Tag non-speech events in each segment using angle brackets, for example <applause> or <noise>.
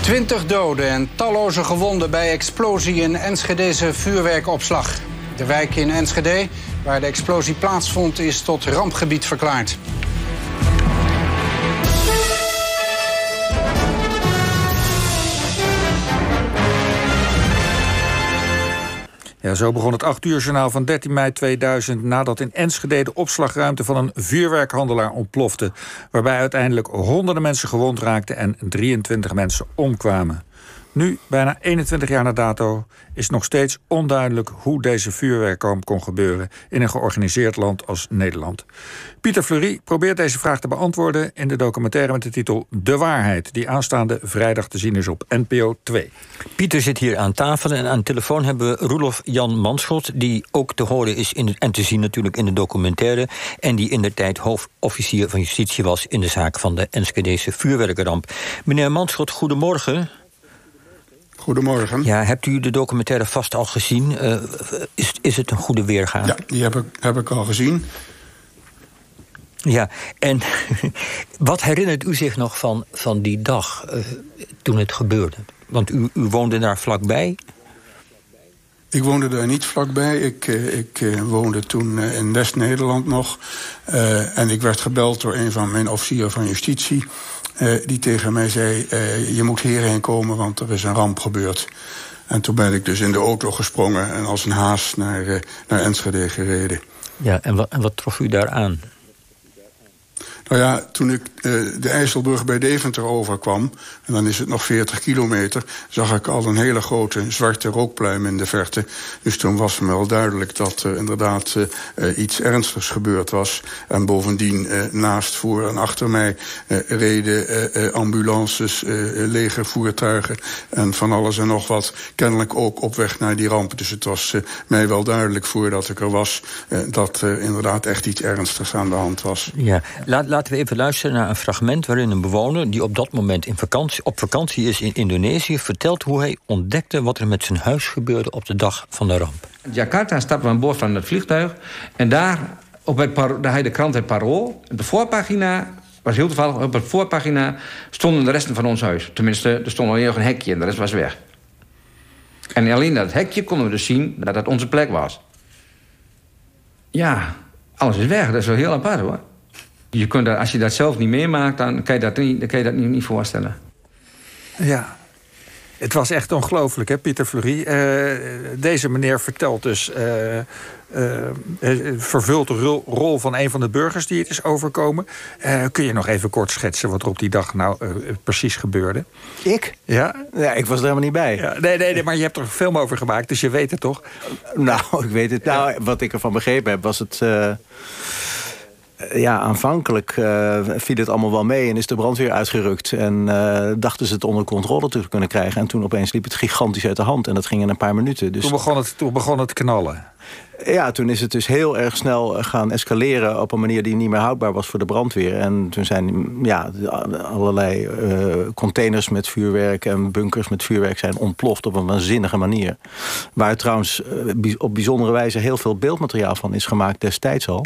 20 doden en talloze gewonden bij explosie in Enschedeze vuurwerkopslag. De wijk in Enschede, waar de explosie plaatsvond, is tot rampgebied verklaard. Zo begon het 8 uur journaal van 13 mei 2000... nadat in Enschede de opslagruimte van een vuurwerkhandelaar ontplofte... waarbij uiteindelijk honderden mensen gewond raakten... en 23 mensen omkwamen. Nu, bijna 21 jaar na dato, is nog steeds onduidelijk hoe deze vuurwerkramp kon gebeuren in een georganiseerd land als Nederland. Pieter Fleury probeert deze vraag te beantwoorden in de documentaire met de titel De Waarheid, die aanstaande vrijdag te zien is op NPO 2. Pieter zit hier aan tafel en aan telefoon hebben we Roelof Jan Manschot, die ook te horen is in en te zien natuurlijk in de documentaire, en die in de tijd hoofdofficier van justitie was in de zaak van de Enschedese vuurwerkramp. Meneer Manschot, goedemorgen. Goedemorgen. Ja, hebt u de documentaire vast al gezien? Uh, is, is het een goede weergave? Ja, die heb ik, heb ik al gezien. Ja, en <laughs> wat herinnert u zich nog van, van die dag uh, toen het gebeurde? Want u, u woonde daar vlakbij. Ik woonde daar niet vlakbij. Ik, uh, ik woonde toen in West-Nederland nog. en ik werd gebeld door een van mijn officieren van justitie. Uh, die tegen mij zei: uh, Je moet hierheen komen, want er is een ramp gebeurd. En toen ben ik dus in de auto gesprongen en als een haas naar, uh, naar Enschede gereden. Ja, en wat, en wat trof u daar aan? Nou ja, toen ik uh, de IJsselbrug bij Deventer overkwam... en dan is het nog 40 kilometer... zag ik al een hele grote zwarte rookpluim in de verte. Dus toen was me wel duidelijk dat er inderdaad uh, iets ernstigs gebeurd was. En bovendien naast, voor en achter mij reden ambulances, legervoertuigen... en van alles en nog wat, kennelijk ook op weg naar die ramp. Dus het was mij wel duidelijk voordat ik er was... dat er inderdaad echt iets ernstigs aan de hand was. Ja, laat laten we even luisteren naar een fragment waarin een bewoner die op dat moment in vakantie, op vakantie is in Indonesië vertelt hoe hij ontdekte wat er met zijn huis gebeurde op de dag van de ramp. Jakarta stappen we aan boord van het vliegtuig en daar op het daar had de krant het Parool. De voorpagina was heel toevallig op de voorpagina stonden de resten van ons huis. Tenminste, er stond alleen nog een hekje en de rest was weg. En alleen dat hekje konden we dus zien dat dat onze plek was. Ja, alles is weg. Dat is wel heel apart hoor. Je kunt dat, als je dat zelf niet meemaakt, dan kan je dat niet, dan kan je dat niet, niet voorstellen. Ja, het was echt ongelooflijk, hè, Pieter Fleury. Uh, deze meneer vertelt dus... Uh, uh, vervult de rol, rol, van een van de burgers die het is overkomen. kun je nog even kort schetsen wat er op die dag nou precies gebeurde? Ik? Ja? Ja, ik was er helemaal niet bij. Ja, nee, nee, nee, maar je hebt er een film over gemaakt, dus je weet het toch? Nou, ik weet het. Nou, wat ik ervan begrepen heb, was het ja, aanvankelijk uh, viel het allemaal wel mee en is de brandweer uitgerukt. En uh, dachten ze het onder controle te kunnen krijgen. En toen opeens liep het gigantisch uit de hand. En dat ging in een paar minuten. Dus... Toen, begon het, toen begon het knallen. Ja, toen is het dus heel erg snel gaan escaleren... op een manier die niet meer houdbaar was voor de brandweer. En toen zijn ja, allerlei uh, containers met vuurwerk... en bunkers met vuurwerk zijn ontploft op een waanzinnige manier. Waar trouwens op bijzondere wijze heel veel beeldmateriaal van is gemaakt destijds al.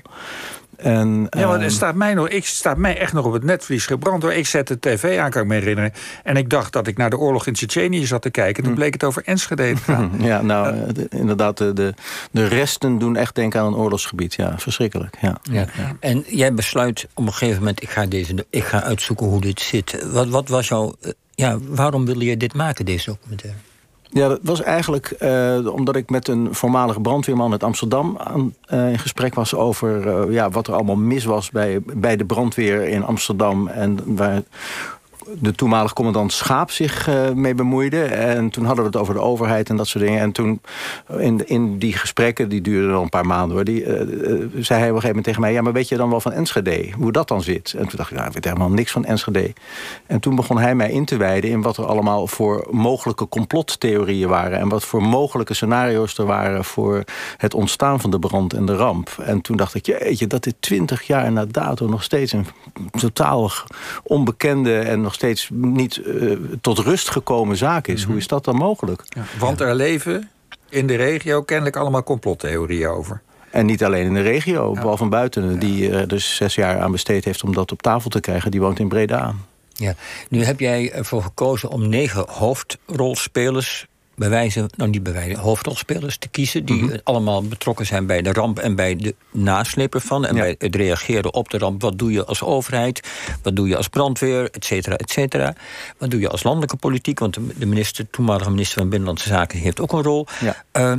En, ja, maar er staat mij, nog, ik staat mij echt nog op het netvlies gebrand. Hoor. Ik zette de tv aan, kan ik me herinneren. En ik dacht dat ik naar de oorlog in Tsjetsjenië zat te kijken. Toen hm. bleek het over Enschede te gaan. <laughs> Ja, nou, uh, inderdaad, de, de, de resten doen echt denken aan een oorlogsgebied. Ja, verschrikkelijk. Ja. Ja. En jij besluit op een gegeven moment... ik ga, deze, ik ga uitzoeken hoe dit zit. Wat, wat was jouw... Ja, waarom wilde je dit maken, deze documentaire? Ja, dat was eigenlijk uh, omdat ik met een voormalige brandweerman uit Amsterdam aan, uh, in gesprek was over uh, ja, wat er allemaal mis was bij, bij de brandweer in Amsterdam. En waar, de toenmalige commandant Schaap zich uh, mee bemoeide. En toen hadden we het over de overheid en dat soort dingen. En toen in, in die gesprekken, die duurden al een paar maanden hoor... Die, uh, zei hij op een gegeven moment tegen mij... ja, maar weet je dan wel van Enschede, hoe dat dan zit? En toen dacht ik, nou, ik weet helemaal niks van Enschede. En toen begon hij mij in te wijden in wat er allemaal voor mogelijke complottheorieën waren... en wat voor mogelijke scenario's er waren... voor het ontstaan van de brand en de ramp. En toen dacht ik, jeetje, dat dit twintig jaar na dato... nog steeds een totaal onbekende en nog steeds niet uh, tot rust gekomen zaak is. Mm -hmm. Hoe is dat dan mogelijk? Ja, want er leven in de regio kennelijk allemaal complottheorieën over. En niet alleen in de regio, ja. Paul van Buitenen... die er dus zes jaar aan besteed heeft om dat op tafel te krijgen... die woont in Breda. Ja, nu heb jij ervoor gekozen om negen hoofdrolspelers bij wijze, nou niet bij wijze, hoofdrolspelers te kiezen... die Mhm. allemaal betrokken zijn bij de ramp en bij de nasleep ervan... en Ja. bij het reageren op de ramp. Wat doe je als overheid? Wat doe je als brandweer? Et cetera, et cetera. Wat doe je als landelijke politiek? Want de- minister, toenmalige minister van Binnenlandse Zaken... heeft ook een rol. Ja. Eh,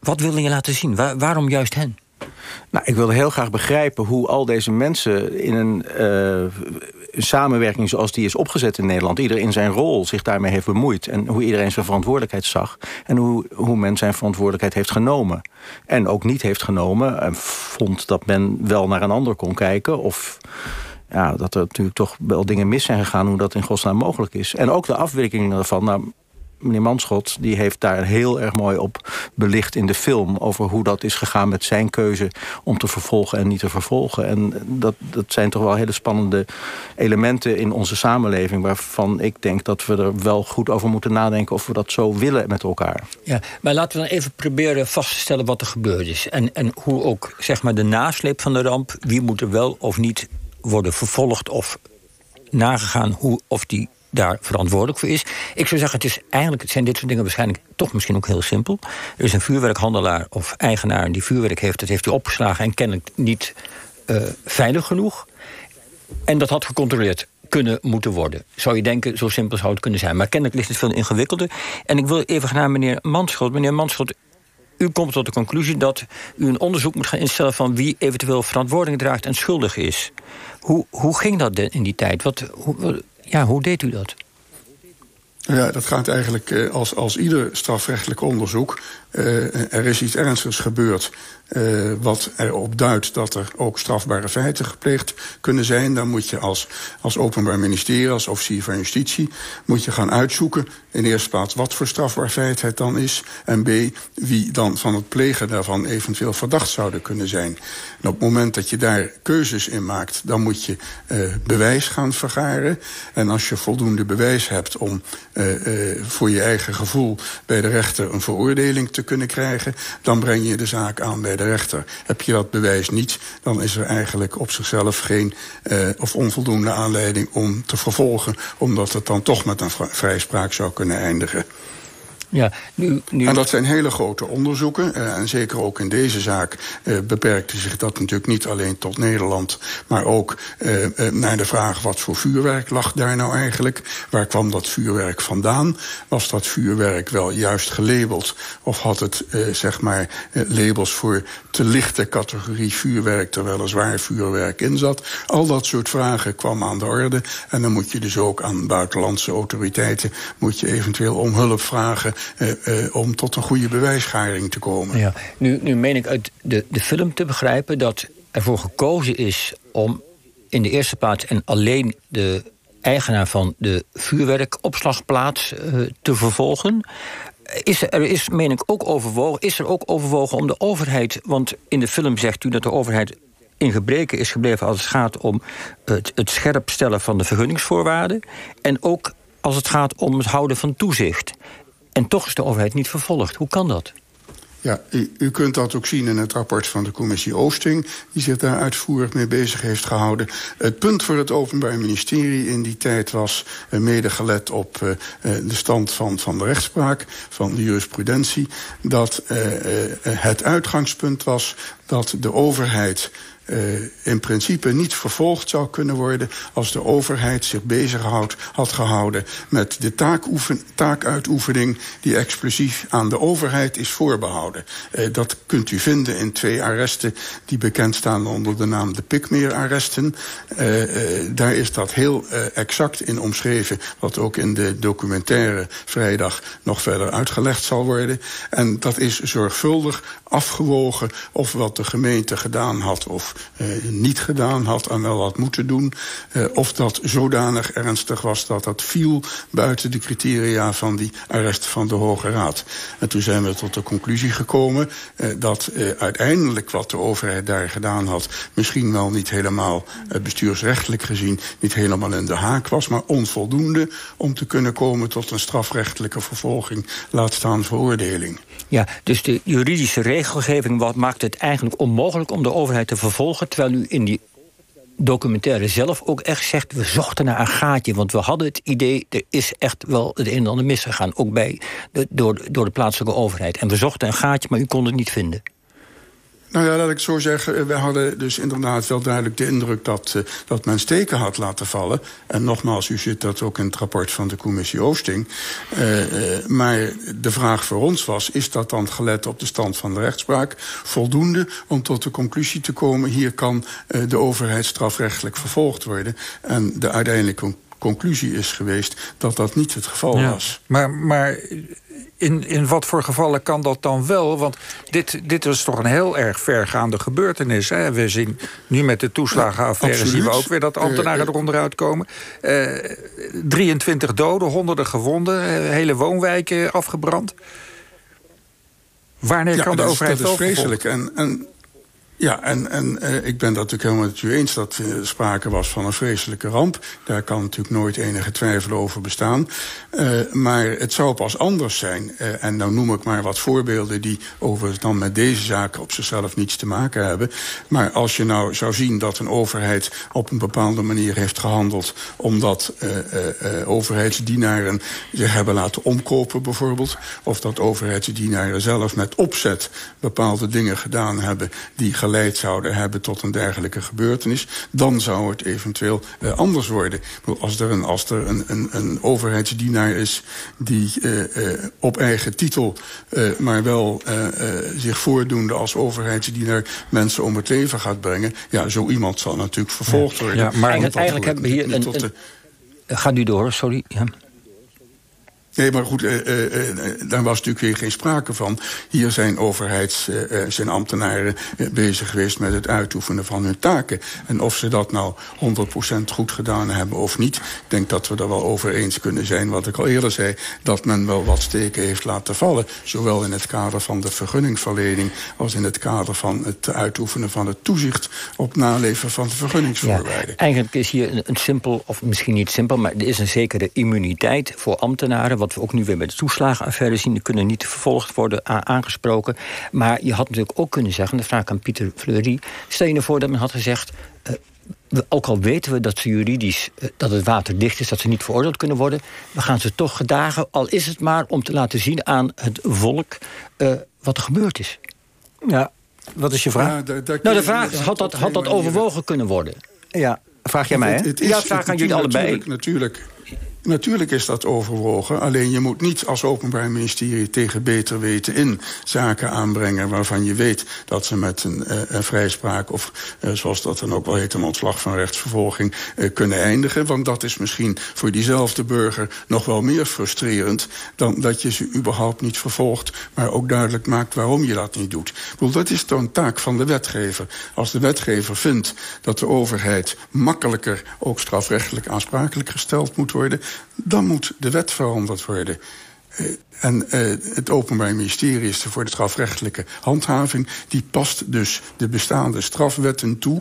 wat wilde je laten zien? Waar- waarom juist hen? Nou, ik wilde heel graag begrijpen hoe al deze mensen in een, eh, een samenwerking zoals die is opgezet in Nederland, ieder in zijn rol zich daarmee heeft bemoeid. En hoe iedereen zijn verantwoordelijkheid zag. En hoe, hoe men zijn verantwoordelijkheid heeft genomen. En ook niet heeft genomen. En vond dat men wel naar een ander kon kijken. Of ja, dat er natuurlijk toch wel dingen mis zijn gegaan hoe dat in godsnaam mogelijk is. En ook de afwikkeling daarvan. Nou, meneer Manschot die heeft daar heel erg mooi op belicht in de film... over hoe dat is gegaan met zijn keuze om te vervolgen en niet te vervolgen. En dat, dat zijn toch wel hele spannende elementen in onze samenleving... waarvan ik denk dat we er wel goed over moeten nadenken... of we dat zo willen met elkaar. Ja, maar laten we dan even proberen vast te stellen wat er gebeurd is. En, en hoe ook zeg maar, de nasleep van de ramp, wie moet er wel of niet worden vervolgd of nagegaan hoe, of die daar verantwoordelijk voor is. Ik zou zeggen, het is eigenlijk, zijn dit soort dingen waarschijnlijk toch misschien ook heel simpel. Er is een vuurwerkhandelaar of eigenaar die vuurwerk heeft, dat heeft hij opgeslagen en kennelijk niet eh, veilig genoeg. En dat had gecontroleerd kunnen moeten worden. Zou je denken, zo simpel zou het kunnen zijn. Maar kennelijk ligt het veel ingewikkelder. En ik wil even naar meneer Manschot. Meneer Manschot, u komt tot de conclusie dat u een onderzoek moet gaan instellen... van wie eventueel verantwoording draagt en schuldig is. Hoe, hoe ging dat in die tijd? Wat, hoe, ja, hoe deed u dat? Ja, dat gaat eigenlijk eh, als, als ieder strafrechtelijk onderzoek. Uh, er is iets ernstigs gebeurd. Uh, wat erop duidt dat er ook strafbare feiten gepleegd kunnen zijn. Dan moet je als, als openbaar ministerie, als officier van justitie... moet je gaan uitzoeken in eerste plaats wat voor strafbaar feit het dan is... en b, wie dan van het plegen daarvan eventueel verdacht zouden kunnen zijn. En op het moment dat je daar keuzes in maakt... dan moet je bewijs gaan vergaren. En als je voldoende bewijs hebt om voor je eigen gevoel... bij de rechter een veroordeling te kunnen krijgen... dan breng je de zaak aan bij de rechter. Heb je dat bewijs niet, dan is er eigenlijk op zichzelf geen uh, of onvoldoende aanleiding om te vervolgen, omdat het dan toch met een vrijspraak zou kunnen eindigen. Ja, nu. En dat zijn hele grote onderzoeken. Uh, en zeker ook in deze zaak uh, beperkte zich dat natuurlijk niet alleen tot Nederland... maar ook uh, naar de vraag wat voor vuurwerk lag daar nou eigenlijk? Waar kwam dat vuurwerk vandaan? Was dat vuurwerk wel juist gelabeld? Of had het zeg maar labels voor te lichte categorie vuurwerk... terwijl er zwaar vuurwerk in zat? Al dat soort vragen kwam aan de orde. En dan moet je dus ook aan buitenlandse autoriteiten... moet je eventueel om hulp vragen... Uh, uh, om tot een goede bewijsgaring te komen. Ja. Nu, nu meen ik uit de, de film te begrijpen dat ervoor gekozen is om in de eerste plaats en alleen de eigenaar van de vuurwerkopslagplaats uh, te vervolgen. Is er, er is, meen ik, ook overwogen, is er ook overwogen om de overheid... want in de film zegt u dat de overheid in gebreken is gebleven... als het gaat om het, het scherp stellen van de vergunningsvoorwaarden... en ook als het gaat om het houden van toezicht. En toch is de overheid niet vervolgd. Hoe kan dat? Ja, u, u, kunt dat ook zien in het rapport van de commissie Oosting... die zich daar uitvoerig mee bezig heeft gehouden. Het punt voor het Openbaar Ministerie in die tijd was... Uh, mede gelet op uh, de stand van, van de rechtspraak, van de jurisprudentie... dat het uitgangspunt was dat de overheid... Uh, in principe niet vervolgd zou kunnen worden... als de overheid zich bezig had gehouden met de taakuitoefening... die exclusief aan de overheid is voorbehouden. Uh, dat kunt u vinden in twee arresten die bekend staan onder de naam de Pikmeer-arresten. Uh, daar is dat heel exact in omschreven... wat ook in de documentaire vrijdag nog verder uitgelegd zal worden. En dat is zorgvuldig afgewogen of wat de gemeente gedaan had... of uh, niet gedaan had en wel had moeten doen. Uh, of dat zodanig ernstig was dat dat viel buiten de criteria van die arrest van de Hoge Raad. En toen zijn we tot de conclusie gekomen uh, dat uiteindelijk wat de overheid daar gedaan had... misschien wel niet helemaal bestuursrechtelijk gezien niet helemaal in de haak was... maar onvoldoende om te kunnen komen tot een strafrechtelijke vervolging... laat staan veroordeling. Ja, dus de juridische regelgeving wat maakt het eigenlijk onmogelijk om de overheid te vervolgen, terwijl u in die documentaire zelf ook echt zegt... we zochten naar een gaatje, want we hadden het idee... er is echt wel het een en ander misgegaan, ook bij de, door, door de plaatselijke overheid. En we zochten een gaatje, maar u kon het niet vinden. Nou ja, laat ik zo zeggen. We hadden dus inderdaad wel duidelijk de indruk dat, uh, dat men steken had laten vallen. En nogmaals, u zit dat ook in het rapport van de commissie Oosting. Uh, maar de vraag voor ons was, is dat dan gelet op de stand van de rechtspraak voldoende om tot de conclusie te komen... hier kan de overheid strafrechtelijk vervolgd worden. En de uiteindelijke conclusie is geweest dat dat niet het geval ja. was. Maar, maar in, in wat voor gevallen kan dat dan wel? Want dit, dit is toch een heel erg vergaande gebeurtenis. Hè? We zien nu met de toeslagenaffaire... Ja, zien we ook weer dat ambtenaren uh, eronder uitkomen. Uh, 23 doden, honderden gewonden, hele woonwijken afgebrand. Wanneer ja, kan de dat overheid is, dat is vreselijk. En, en ja, en, en uh, ik ben dat natuurlijk helemaal met u eens dat uh, sprake was van een vreselijke ramp. Daar kan natuurlijk nooit enige twijfel over bestaan. Uh, maar het zou pas anders zijn. en nou noem ik maar wat voorbeelden die overigens dan met deze zaken op zichzelf niets te maken hebben. Maar als je nou zou zien dat een overheid op een bepaalde manier heeft gehandeld omdat overheidsdienaren zich hebben laten omkopen bijvoorbeeld. Of dat overheidsdienaren zelf met opzet bepaalde dingen gedaan hebben die geleid zouden hebben tot een dergelijke gebeurtenis... dan zou het eventueel uh, anders worden. Als er een, als er een, een, een overheidsdienaar is die uh, uh, op eigen titel... maar wel zich voordoende als overheidsdienaar mensen om het leven gaat brengen... ja, zo iemand zal natuurlijk vervolgd worden. Ja, maar eigenlijk, eigenlijk hebben we hier... Een, een, een, gaat u door, sorry. Ja. Nee, maar goed, uh, uh, daar was natuurlijk weer geen sprake van. Hier zijn overheids, zijn ambtenaren bezig geweest met het uitoefenen van hun taken. En of ze dat nou 100% goed gedaan hebben of niet... ik denk dat we er wel over eens kunnen zijn, wat ik al eerder zei... dat men wel wat steken heeft laten vallen. Zowel in het kader van de vergunningverlening... als in het kader van het uitoefenen van het toezicht... op naleven van de vergunningsvoorwaarden. Ja, eigenlijk is hier een, een simpel, of misschien niet simpel... maar er is een zekere immuniteit voor ambtenaren wat we ook nu weer bij de toeslagenaffaire zien... die kunnen niet vervolgd worden aangesproken. Maar je had natuurlijk ook kunnen zeggen, de vraag aan Pieter Fleury... stel je ervoor nou dat men had gezegd... Uh, ook al weten we dat ze juridisch uh, dat het waterdicht is... dat ze niet veroordeeld kunnen worden... we gaan ze toch gedagen, al is het maar om te laten zien aan het volk... Uh, wat er gebeurd is. Ja, wat is je vraag? Ja, daar, daar nou, de vraag is, had dat, had dat overwogen kunnen worden? Ja, vraag jij mij, hè? Het, het is, ja, vraag aan jullie allebei. Natuurlijk, natuurlijk. Natuurlijk is dat overwogen. Alleen je moet niet als openbaar ministerie tegen beter weten in zaken aanbrengen waarvan je weet dat ze met een, uh, vrijspraak of uh, zoals dat dan ook wel heet een ontslag van rechtsvervolging uh, kunnen eindigen. Want dat is misschien voor diezelfde burger nog wel meer frustrerend dan dat je ze überhaupt niet vervolgt, maar ook duidelijk maakt waarom je dat niet doet. Ik bedoel, dat is toch een taak van de wetgever. Als de wetgever vindt dat de overheid makkelijker ook strafrechtelijk aansprakelijk gesteld moet worden, dan moet de wet veranderd worden. Uh, en uh, het Openbaar Ministerie is er voor de strafrechtelijke handhaving. Die past dus de bestaande strafwetten toe,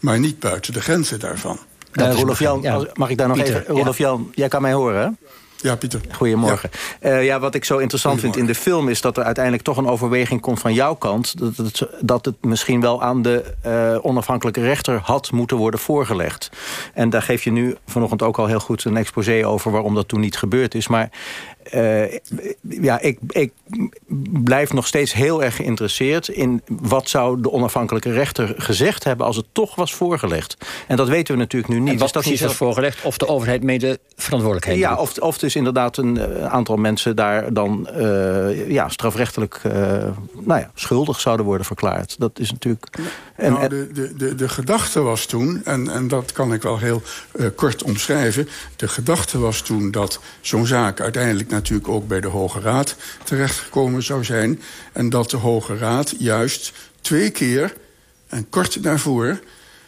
maar niet buiten de grenzen daarvan. Ja, Rolof Jan, ja. mag ik daar nog Pieter, even... Rolof ja. Jan, jij kan mij horen, hè? Ja, Pieter. Goedemorgen. Ja. Uh, ja, wat ik zo interessant vind in de film... is dat er uiteindelijk toch een overweging komt van jouw kant... dat het, dat het misschien wel aan de uh, onafhankelijke rechter had moeten worden voorgelegd. En daar geef je nu vanochtend ook al heel goed een exposé over... waarom dat toen niet gebeurd is. Maar uh, ja, ik, ik blijf nog steeds heel erg geïnteresseerd... in wat zou de onafhankelijke rechter gezegd hebben... als het toch was voorgelegd. En dat weten we natuurlijk nu niet. En wat dus precies dat was voorgelegd? Of de overheid mede verantwoordelijkheid Ja, of, of dus inderdaad een uh, aantal mensen daar dan uh, ja, strafrechtelijk nou ja, schuldig zouden worden verklaard. Dat is natuurlijk... En, nou, de, de, de, de gedachte was toen, en, en dat kan ik wel heel kort omschrijven... de gedachte was toen dat zo'n zaak uiteindelijk natuurlijk ook bij de Hoge Raad terechtgekomen zou zijn. En dat de Hoge Raad juist twee keer, en kort daarvoor,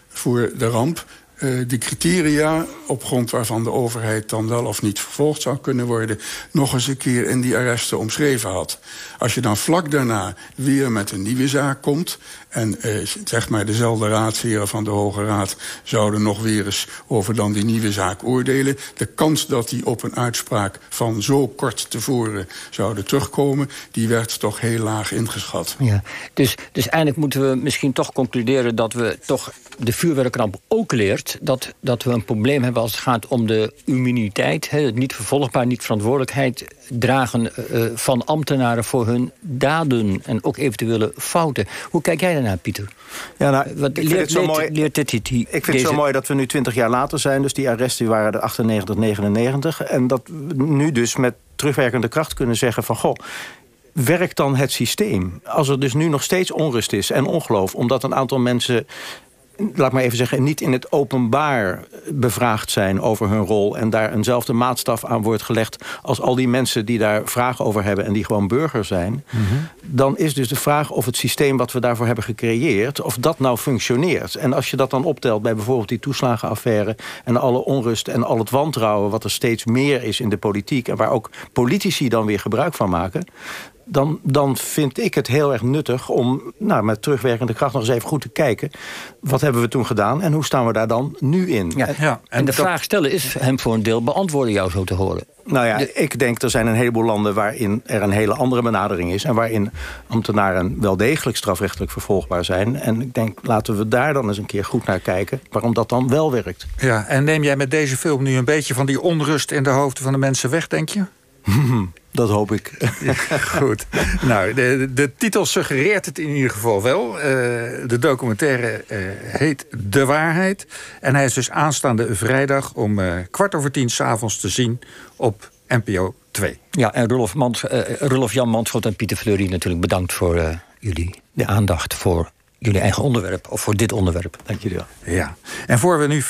voor de ramp... uh, de criteria op grond waarvan de overheid dan wel of niet vervolgd zou kunnen worden, nog eens een keer in die arresten omschreven had. Als je dan vlak daarna weer met een nieuwe zaak komt, en uh, zeg maar dezelfde raadsheren van de Hoge Raad zouden nog weer eens over dan die nieuwe zaak oordelen. De kans dat die op een uitspraak van zo kort tevoren zouden terugkomen, die werd toch heel laag ingeschat. Ja, dus, dus eindelijk moeten we misschien toch concluderen dat we toch de vuurwerkramp ook leert dat, dat we een probleem hebben als het gaat om de immuniteit, het niet vervolgbaar, niet verantwoordelijkheid dragen uh, van ambtenaren voor hun daden en ook eventuele fouten. Hoe kijk jij daarnaar, Pieter? Ja, nou, Wat, ik vind het zo mooi. Leert dit, die, die, ik vind deze... het zo mooi dat we nu 20 jaar later zijn. Dus die arresten waren er 98, 99. En dat we nu dus met terugwerkende kracht kunnen zeggen van... goh, werkt dan het systeem? Als er dus nu nog steeds onrust is en ongeloof... omdat een aantal mensen laat maar even zeggen, niet in het openbaar bevraagd zijn over hun rol... en daar eenzelfde maatstaf aan wordt gelegd als al die mensen die daar vragen over hebben... en die gewoon burger zijn, mhm. dan is dus de vraag of het systeem wat we daarvoor hebben gecreëerd... of dat nou functioneert. En als je dat dan optelt bij bijvoorbeeld die toeslagenaffaire... en alle onrust en al het wantrouwen wat er steeds meer is in de politiek... en waar ook politici dan weer gebruik van maken dan, dan vind ik het heel erg nuttig om nou, met terugwerkende kracht nog eens even goed te kijken. Wat hebben we toen gedaan en hoe staan we daar dan nu in? Ja, ja en, de vraag stellen is hem voor een deel beantwoorden jou zo te horen. Nou ja, ik denk er zijn een heleboel landen waarin er een hele andere benadering is. En waarin ambtenaren wel degelijk strafrechtelijk vervolgbaar zijn. En ik denk, laten we daar dan eens een keer goed naar kijken. Waarom dat dan wel werkt. Ja, en neem jij met deze film nu een beetje van die onrust in de hoofden van de mensen weg, denk je? <laughs> Dat hoop ik. goed. Nou, de, de titel suggereert het in ieder geval wel. Uh, de documentaire uh, heet De Waarheid. En hij is dus aanstaande vrijdag om uh, kwart over tien s'avonds te zien op NPO 2. Ja, en Rolof, Mans, Rolof Jan Manschot en Pieter Fleury natuurlijk bedankt voor jullie de aandacht voor jullie eigen onderwerp, of voor dit onderwerp. Dank jullie wel. Ja. En voor we nu